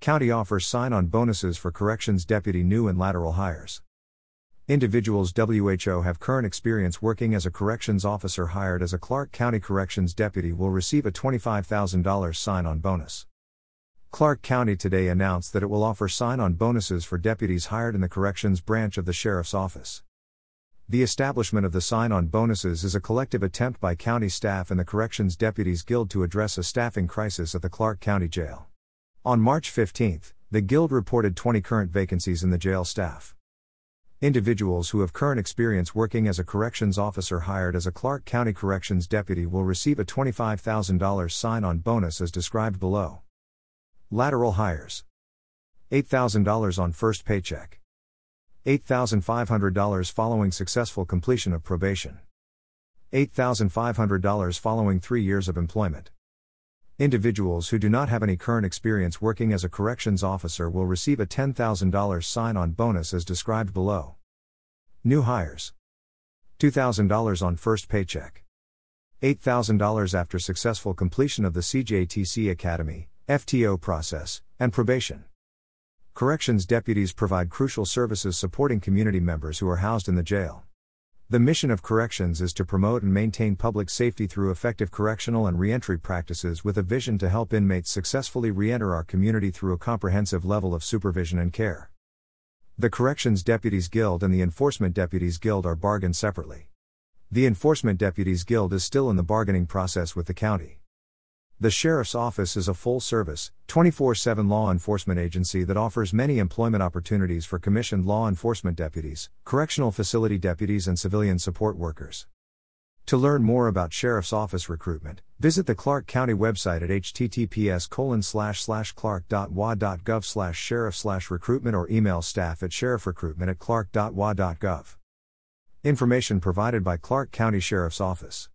County offers sign on bonuses for corrections deputy new and lateral hires. Individuals WHO have current experience working as a corrections officer hired as a Clark County Corrections deputy will receive a $25,000 sign on bonus. Clark County today announced that it will offer sign on bonuses for deputies hired in the corrections branch of the Sheriff's Office. The establishment of the sign on bonuses is a collective attempt by county staff and the Corrections Deputies Guild to address a staffing crisis at the Clark County Jail. On March 15, the Guild reported 20 current vacancies in the jail staff. Individuals who have current experience working as a corrections officer hired as a Clark County Corrections deputy will receive a $25,000 sign on bonus as described below. Lateral hires $8,000 on first paycheck. $8,500 following successful completion of probation. $8,500 following three years of employment. Individuals who do not have any current experience working as a corrections officer will receive a $10,000 sign on bonus as described below. New hires $2,000 on first paycheck. $8,000 after successful completion of the CJTC Academy, FTO process, and probation. Corrections deputies provide crucial services supporting community members who are housed in the jail. The mission of corrections is to promote and maintain public safety through effective correctional and reentry practices with a vision to help inmates successfully reenter our community through a comprehensive level of supervision and care. The Corrections Deputies Guild and the Enforcement Deputies Guild are bargained separately. The Enforcement Deputies Guild is still in the bargaining process with the county. The Sheriff's Office is a full service, 24 7 law enforcement agency that offers many employment opportunities for commissioned law enforcement deputies, correctional facility deputies, and civilian support workers. To learn more about Sheriff's Office recruitment, visit the Clark County website at https clark.wa.gov sheriff recruitment or email staff at sheriffrecruitment at clark.wa.gov. Information provided by Clark County Sheriff's Office.